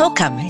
Welcome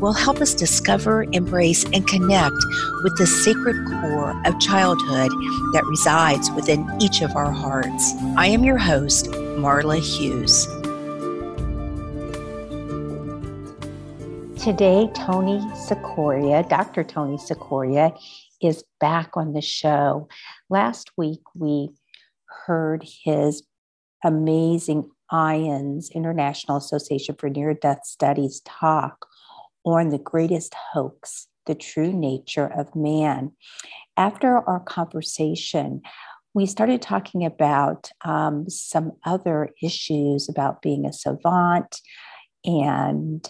will help us discover, embrace, and connect with the sacred core of childhood that resides within each of our hearts. I am your host, Marla Hughes. Today, Tony Cicoria, Dr. Tony Cicoria, is back on the show. Last week, we heard his amazing IANDS International Association for Near Death Studies talk on the greatest hoax, the true nature of man. After our conversation, we started talking about um, some other issues about being a savant. And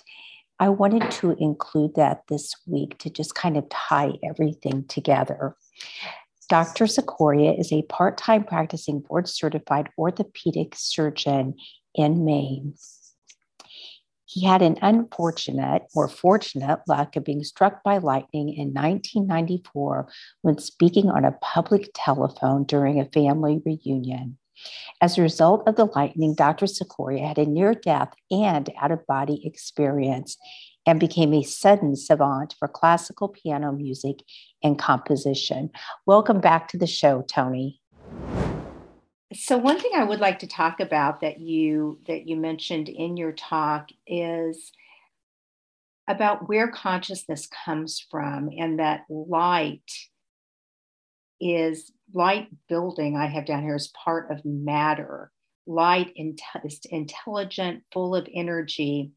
I wanted to include that this week to just kind of tie everything together. Dr. Cicoria is a part time practicing board certified orthopedic surgeon in Maine. He had an unfortunate or fortunate luck of being struck by lightning in 1994 when speaking on a public telephone during a family reunion. As a result of the lightning, Dr. Cicoria had a near death and out of body experience and became a sudden savant for classical piano music and composition. Welcome back to the show, Tony. So one thing I would like to talk about that you that you mentioned in your talk is about where consciousness comes from and that light is light building I have down here is part of matter. Light is intelligent, full of energy.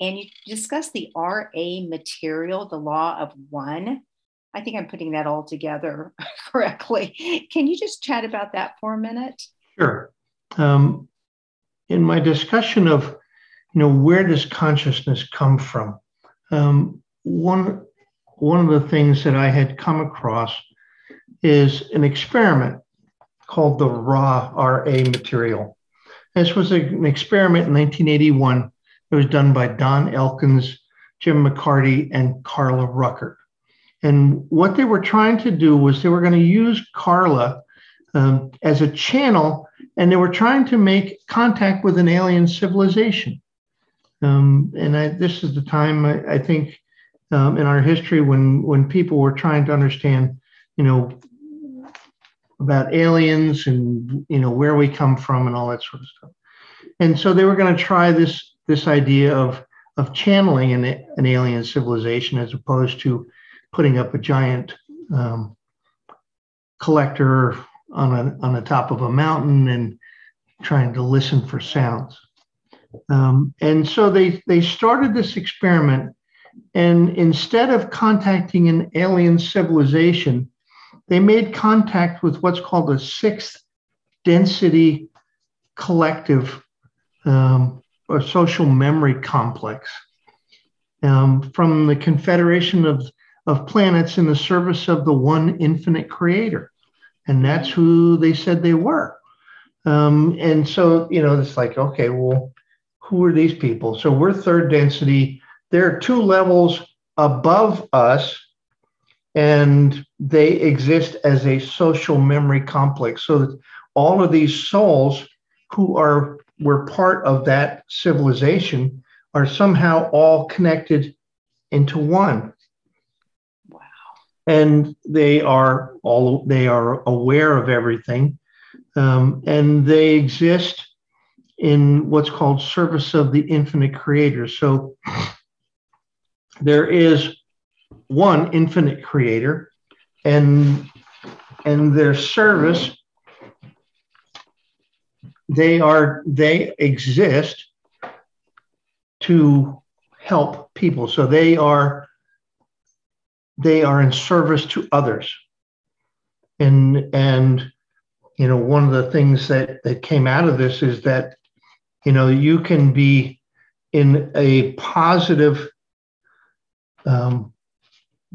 And you discuss the RA material, the law of one. I think I'm putting that all together correctly. Can you just chat about that for a minute? Sure. Um, in my discussion of, you know, where does consciousness come from? Um, one one of the things that I had come across is an experiment called the raw RA material. This was an experiment in 1981. It was done by Don Elkins, Jim McCarty, and Carla Rueckert. And what they were trying to do was they were going to use Carla um, as a channel, and they were trying to make contact with an alien civilization. Um, and I, this is the time I, I think um, in our history when when people were trying to understand, you know, about aliens and you know where we come from and all that sort of stuff. And so they were going to try this this idea of of channeling an, an alien civilization as opposed to putting up a giant um, collector on a, on the top of a mountain and trying to listen for sounds. Um, and so they, they started this experiment. And instead of contacting an alien civilization, they made contact with what's called a sixth density collective um, or social memory complex um, from the Confederation of of planets in the service of the one infinite creator. And that's who they said they were. Um, and so, you know, it's like, okay, well, who are these people? So we're third density. There are two levels above us, and they exist as a social memory complex. So that all of these souls who are were part of that civilization are somehow all connected into one and they are all they are aware of everything. Um, and they exist in what's called service of the infinite creator. So there is one infinite creator and and their service they are they exist to help people. So they are they are in service to others. And and you know, one of the things that that came out of this is that you know you can be in a positive um,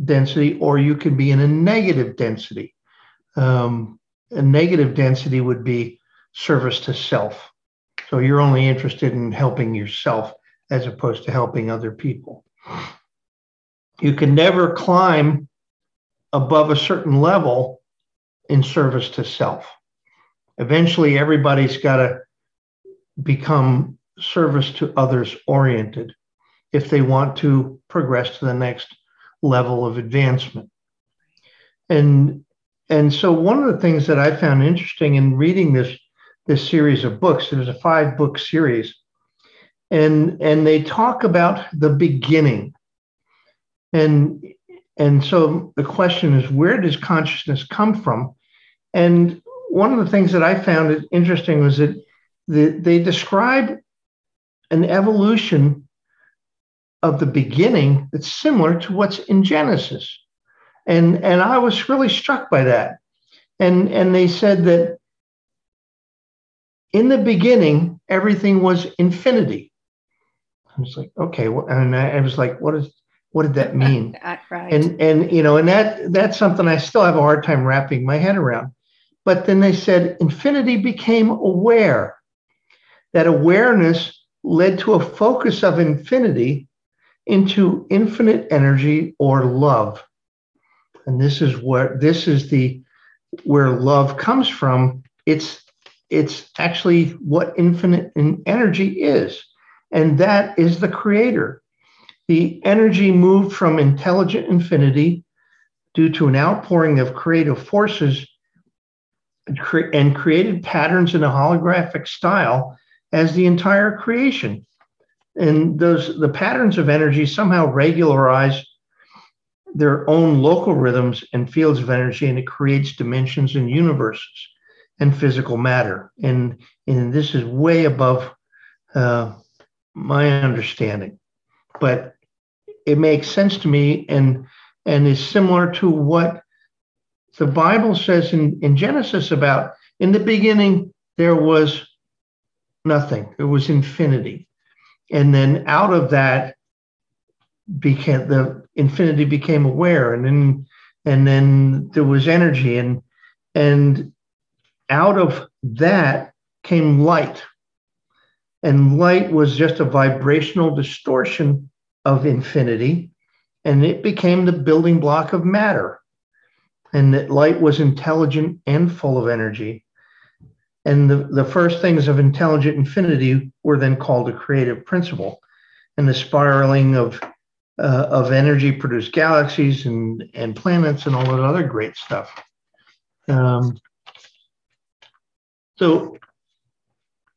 density, or you can be in a negative density. Um, a negative density would be service to self. So you're only interested in helping yourself as opposed to helping other people. You can never climb above a certain level in service to self. Eventually, everybody's got to become service to others oriented if they want to progress to the next level of advancement. And and so one of the things that I found interesting in reading this this series of books, there's a five book series, and and they talk about the beginning. And and so the question is, where does consciousness come from? And one of the things that I found interesting was that the, they describe an evolution of the beginning that's similar to what's in Genesis. And, and I was really struck by that. And, and they said that in the beginning, everything was infinity. I was like, okay, well, and I was like, what is what did that mean? right. And and you know, and that that's something I still have a hard time wrapping my head around. But then they said infinity became aware. That awareness led to a focus of infinity into infinite energy or love. And this is where this is the where love comes from. It's it's actually what infinite energy is. And that is the creator. The energy moved from intelligent infinity due to an outpouring of creative forces and created patterns in a holographic style as the entire creation. And those the patterns of energy somehow regularize their own local rhythms and fields of energy, and it creates dimensions and universes and physical matter. And, and this is way above uh, my understanding. But it makes sense to me and and is similar to what the Bible says in, in Genesis about in the beginning there was nothing. There was infinity. And then out of that became the infinity became aware and then and then there was energy and and out of that came light. And light was just a vibrational distortion of infinity, and it became the building block of matter. And that light was intelligent and full of energy. And the, the first things of intelligent infinity were then called a creative principle. And the spiraling of, uh, of energy produced galaxies and, and planets and all that other great stuff. Um, so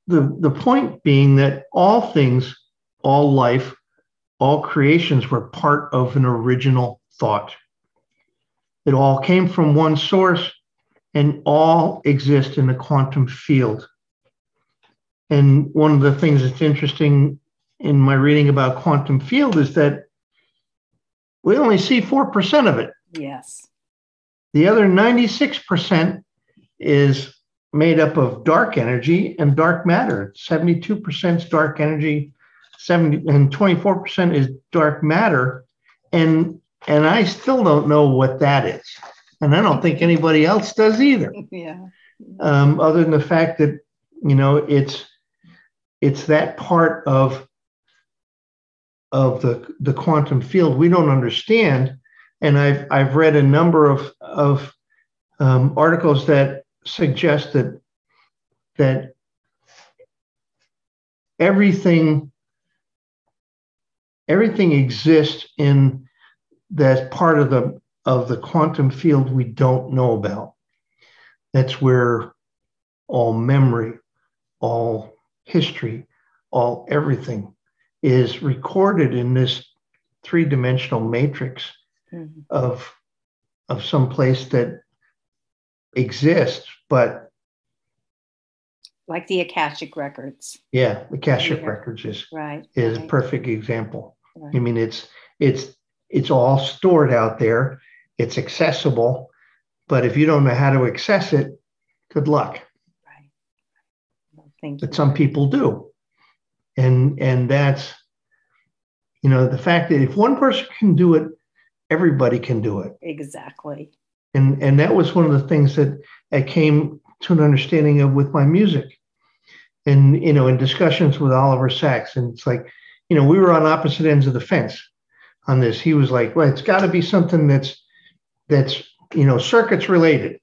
the, the point being that all things, all life, all creations were part of an original thought. It all came from one source and all exist in the quantum field. And one of the things that's interesting in my reading about quantum field is that we only see 4% of it. Yes. The other 96% is made up of dark energy and dark matter. 72% is dark energy, 70 and 24% is dark matter and and i still don't know what that is. And i don't think anybody else does either. Yeah. Um, other than the fact that you know it's it's that part of of the the quantum field we don't understand. And i've i've read a number of of um, articles that suggest that that everything everything exists in that part of the of the quantum field we don't know about. That's where all memory, all history, all everything is recorded in this three-dimensional matrix mm-hmm. of of some place that exists, but like the Akashic records. Yeah, the Akashic yeah. records is right is right. a perfect example. Right. I mean, it's it's it's all stored out there. It's accessible, but if you don't know how to access it, good luck. Right. Well, thank you. But some people do, and and that's You know, the fact that if one person can do it, everybody can do it. Exactly. And and that was one of the things that I came to an understanding of with my music. And you know, in discussions with Oliver Sacks, and it's like, you know, we were on opposite ends of the fence on this. He was like, well, it's got to be something that's that's you know circuits related.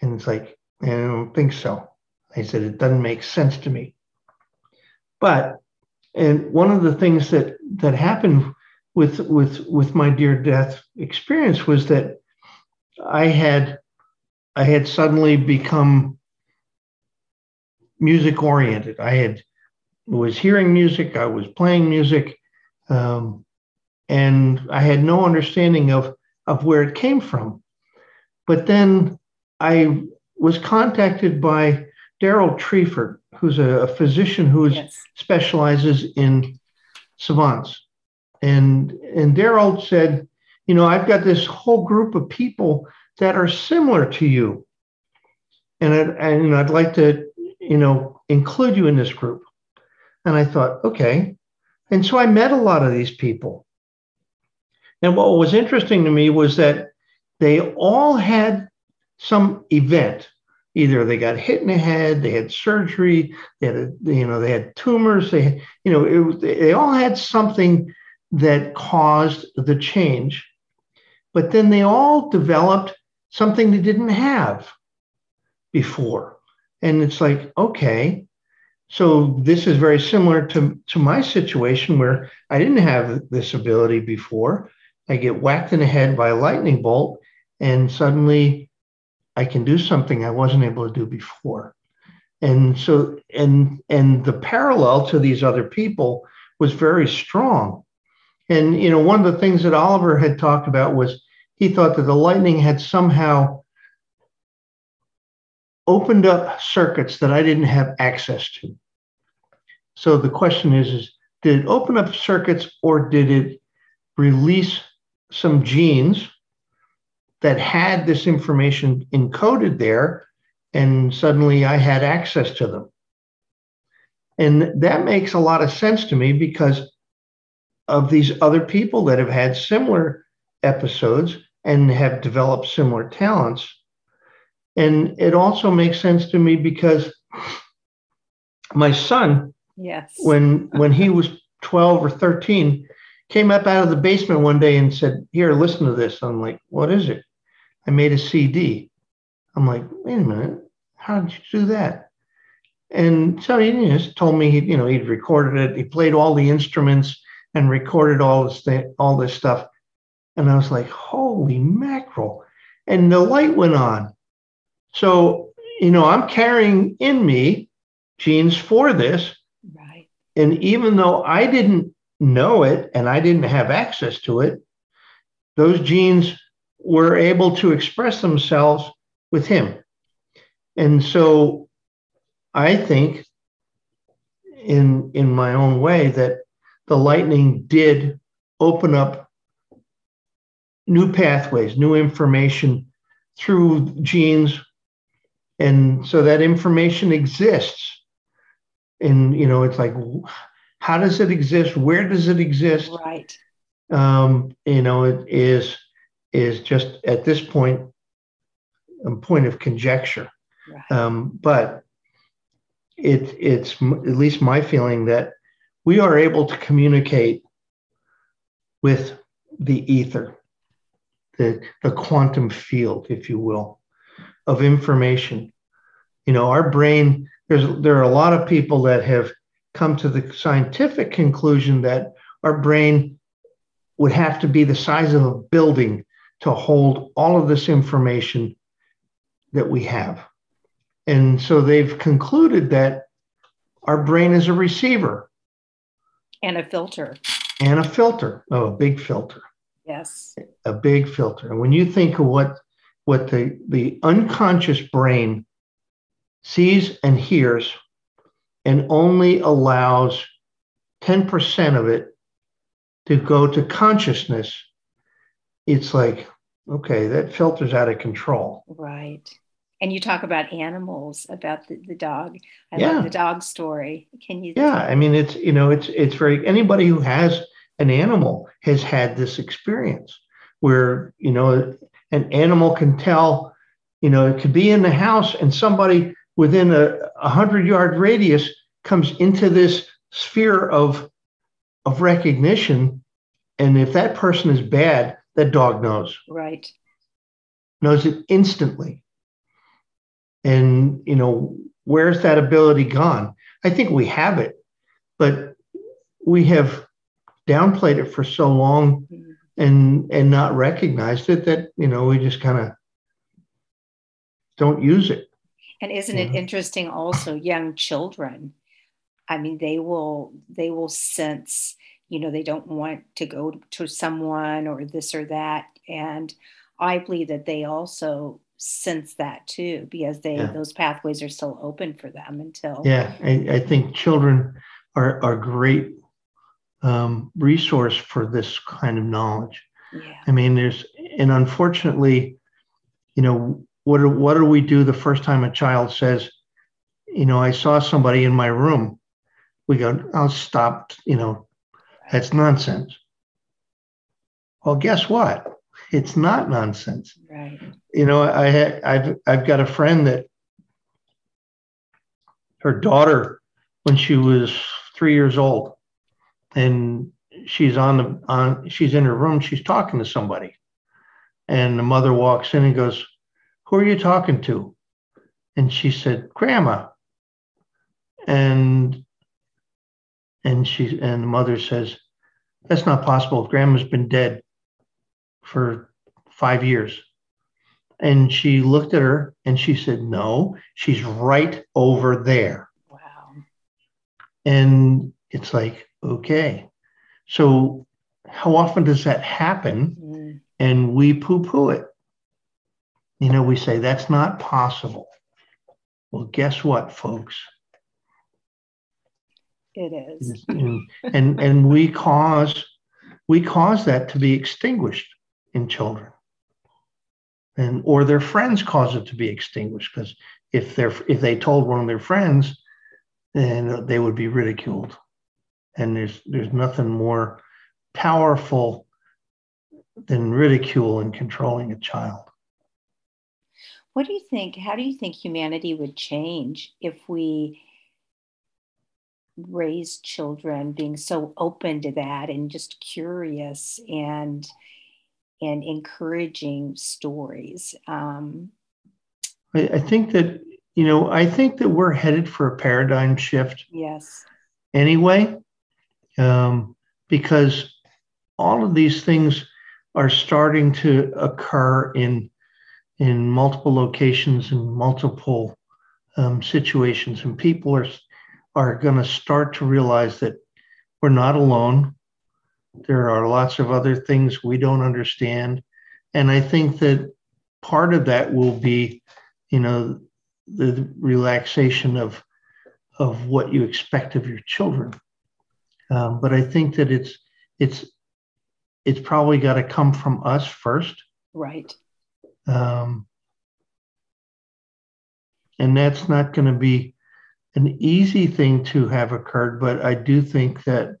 And it's like, I don't think so. I said, it doesn't make sense to me. But and one of the things that that happened with with with my dear death experience was that I had I had suddenly become music oriented. I had was hearing music, I was playing music, um, and I had no understanding of of where it came from. But then I was contacted by Darold Treffert, who's a, a physician who yes. specializes in savants. And, and Darold said, you know, I've got this whole group of people that are similar to you. And, I, and I'd like to, you know, include you in this group. And I thought, okay. And so I met a lot of these people. And what was interesting to me was that they all had some event. Either they got hit in the head, they had surgery, they had, a, you know, they had tumors. They, you know, it, they all had something that caused the change. But then they all developed something they didn't have before. And it's like, okay, so this is very similar to, to my situation where I didn't have this ability before. I get whacked in the head by a lightning bolt, and suddenly I can do something I wasn't able to do before. And so, and and the parallel to these other people was very strong. And you know, one of the things that Oliver had talked about was he thought that the lightning had somehow opened up circuits that I didn't have access to. So the question is, is did it open up circuits or did it release some genes that had this information encoded there, and suddenly I had access to them. And that makes a lot of sense to me because of these other people that have had similar episodes and have developed similar talents. And it also makes sense to me because my son, yes, when when he was 12 or 13, came up out of the basement one day and said, Here, listen to this. I'm like, What is it? I made a CD. I'm like, Wait a minute. How did you do that? And so he just told me, he, you know, he'd recorded it. He played all the instruments and recorded all this, thing, all this stuff. And I was like, Holy mackerel. And the light went on. So, you know, I'm carrying in me genes for this. Right. And even though I didn't know it and I didn't have access to it, those genes were able to express themselves with him. And so I think in in my own way that the lightning did open up new pathways, new information through genes and so that information exists and you know it's like how does it exist? Where does it exist? Right. Um, you know, it is is just at this point a point of conjecture. Right. Um, but it it's at least my feeling that we are able to communicate with the ether, the, the quantum field, if you will, of information. You know, our brain, there's there are a lot of people that have come to the scientific conclusion that our brain would have to be the size of a building to hold all of this information that we have. And so they've concluded that our brain is a receiver and a filter. And a filter. Oh, a big filter. Yes. A big filter. And when you think of what what the, the unconscious brain sees and hears and only allows 10% of it to go to consciousness, it's like, okay, that filter's out of control. Right. And you talk about animals, about the, the dog. I yeah. love the dog story. Can you? Yeah, I mean, it's you know, it's it's very anybody who has an animal has had this experience where you know an animal can tell you know it could be in the house and somebody within a, a hundred yard radius comes into this sphere of of recognition. And if that person is bad that dog knows. Right. Knows it instantly. And you know where's that ability gone? I think we have it but we have downplayed it for so long. Mm-hmm. And and not recognized it that you know we just kind of don't use it. And isn't it interesting also young children i mean they will they will sense you know they don't want to go to someone or this or that. And i believe that they also sense that too because they yeah. those pathways are still open for them until yeah I, I think children are are great um, resource for this kind of knowledge yeah. i mean there's and unfortunately you know what do, what do we do the first time a child says you know i saw somebody in my room we go i'll stop you know that's nonsense well guess what it's not nonsense. Right. You know, I had I've I've got a friend that her daughter, when she was three years old, and she's on the on she's in her room, she's talking to somebody. And the mother walks in and goes, Who are you talking to? And she said, Grandma. And and she and the mother says, That's not possible. Grandma's been dead for five years. And she looked at her and she said, No, she's right over there. Wow. And it's like, okay. So, how often does that happen? Mm. And we poo poo it. You know, we say, That's not possible. Well, guess what, folks? It is. and, and, and we cause we cause that to be extinguished in children and or their friends cause it to be extinguished because if they're if they told one of their friends then they would be ridiculed and there's there's nothing more powerful than ridicule in controlling a child what do you think how do you think humanity would change if we raised children being so open to that and just curious and and encouraging stories. Um, I, I think that, you know, I think that we're headed for a paradigm shift. Yes. Anyway, um, because all of these things are starting to occur in in multiple locations and multiple um, situations, and people are are going to start to realize that we're not alone. There are lots of other things we don't understand. And I think that part of that will be, you know, the relaxation of of what you expect of your children. Um, but I think that it's it's it's probably got to come from us first. Right. Um, and that's not going to be an easy thing to have occurred, but I do think that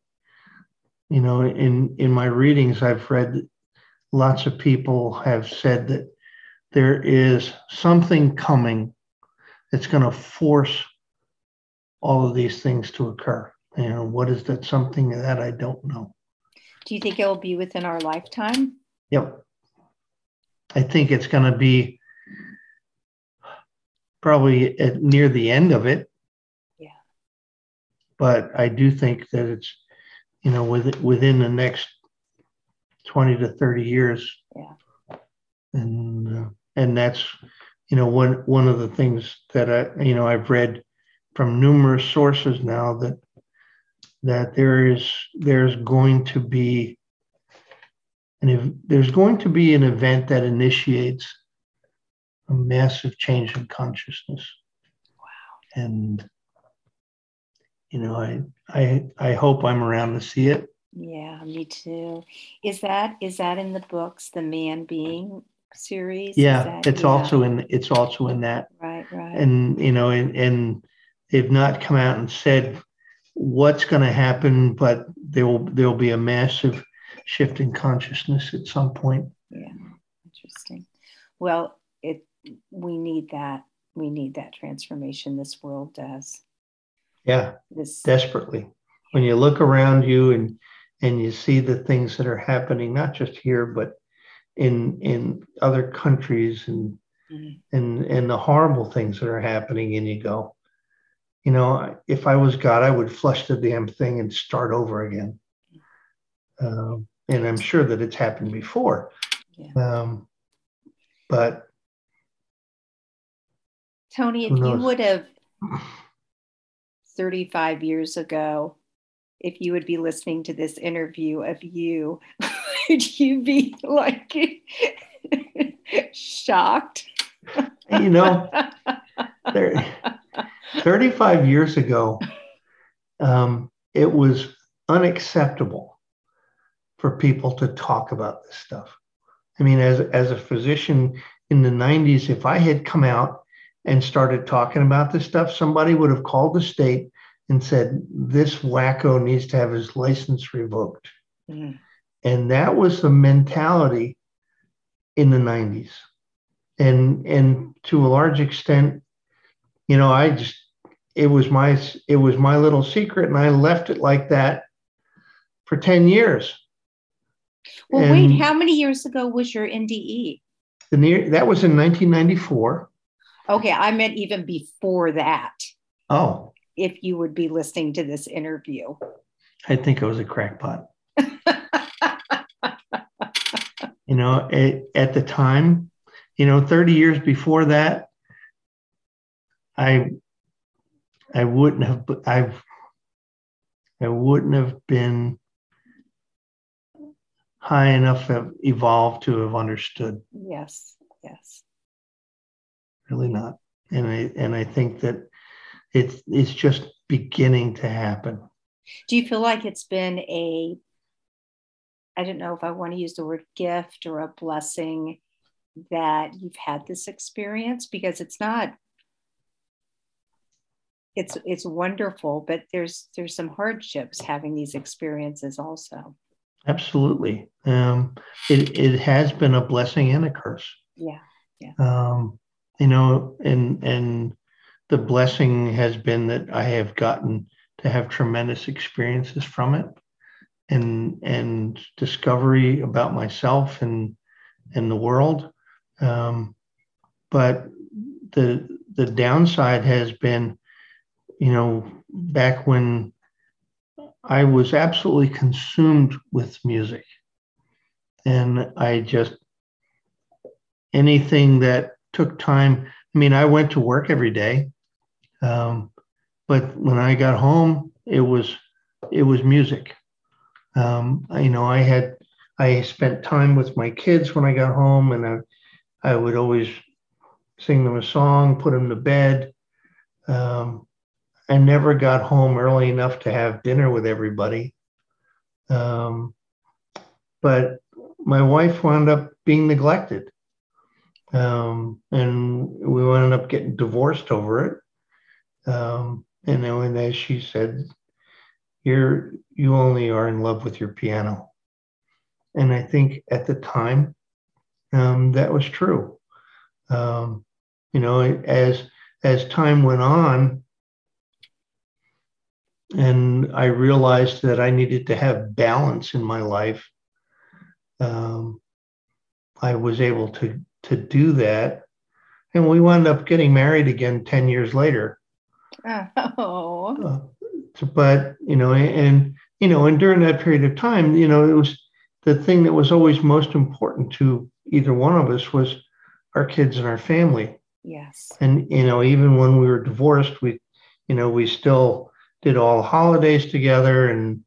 you know in in my readings i've read lots of people have said that there is something coming that's going to force all of these things to occur you know what is that something that i don't know? Do you think it will be within our lifetime? Yep. I think it's going to be probably at near the end of it. Yeah. But i do think that it's you know, with, within the next 20 to 30 years. Yeah. And, uh, and that's, you know, one, one of the things that I, you know, I've read from numerous sources now that, that there is, there's going to be, and if there's going to be an event that initiates a massive change in consciousness. Wow. And you know, I I I hope I'm around to see it. Yeah, me too. Is that is that in the books, the man being series? Yeah, that, it's yeah. also in it's also in that. Right, right. And you know, and, and they've not come out and said what's going to happen, but there will there will be a massive shift in consciousness at some point. Yeah, interesting. Well, it we need that we need that transformation. This world does. Yeah, this desperately. When you look around you and and you see the things that are happening, not just here, but in in other countries and mm-hmm. and and the horrible things that are happening, and you go, you know, if I was God, I would flush the damn thing and start over again. Um, and I'm sure that it's happened before. Yeah. Um, but Tony, if you would have 35 years ago, if you would be listening to this interview of you, would you be like shocked? You know, there, 35 years ago, um, it was unacceptable for people to talk about this stuff. I mean, as, as a physician in the 90s, if I had come out and started talking about this stuff, somebody would have called the state and said, This wacko needs to have his license revoked. Mm. And that was the mentality in the 90s. And, and to a large extent, you know, I just it was my it was my little secret, and I left it like that for ten years. Well, and wait, how many years ago was your NDE? The near that was in 1994. Okay, I meant even before that. Oh. If you would be listening to this interview. I think it was a crackpot. you know, it, at the time, you know, 30 years before that, I I wouldn't have I I wouldn't have been high enough have evolved to have understood. Yes, yes. Really not. And I and I think that it's it's just beginning to happen. Do you feel like it's been a I don't know if I want to use the word gift or a blessing that you've had this experience because it's not it's it's wonderful but there's there's some hardships having these experiences also. Absolutely. Um, it, it has been a blessing and a curse. Yeah yeah. Um, you know and and the blessing has been that i have gotten to have tremendous experiences from it and and discovery about myself and and the world. Um, but the the downside has been you know, back when I was absolutely consumed with music. And I just, anything that took time, I mean, I went to work every day. Um, but when I got home, it was, it was music. Um, you know, I had, I spent time with my kids when I got home and I, I would always sing them a song, put them to bed. Um, I never got home early enough to have dinner with everybody. Um, but my wife wound up being neglected. Um, and we wound up getting divorced over it. Um, and then as she said, you're you only are in love with your piano. And I think at the time um, that was true. Um, you know, as as time went on, and I realized that I needed to have balance in my life. Um, I was able to to do that, and we wound up getting married again ten years later. Oh. Uh, but you know, and you know, and during that period of time, you know, it was the thing that was always most important to either one of us was our kids and our family. Yes. And you know, even when we were divorced, we, you know, we still did all holidays together and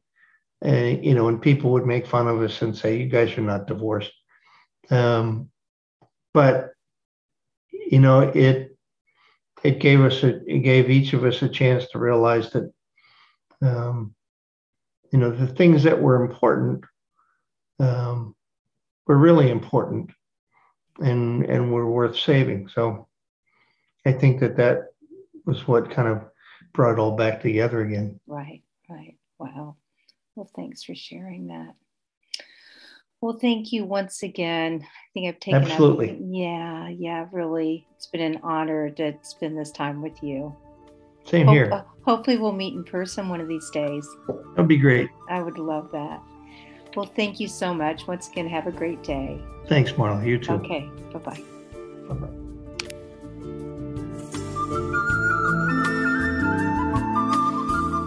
and you know and people would make fun of us and say you guys are not divorced. Um, but you know it it gave us a it gave each of us a chance to realize that um, you know the things that were important um, were really important and and were worth saving. So i think that that was what kind of brought it all back together again. Right, Right. Wow. Well, thanks for sharing that. Well, thank you once again. I think I've taken absolutely. Up, yeah, yeah, really. It's been an honor to spend this time with you. Same Hope, here. Uh, hopefully, we'll meet in person one of these days. That'd be great. I would love that. Well, thank you so much. Once again, have a great day. Thanks, Marla. You too. Okay. Bye bye. Bye bye.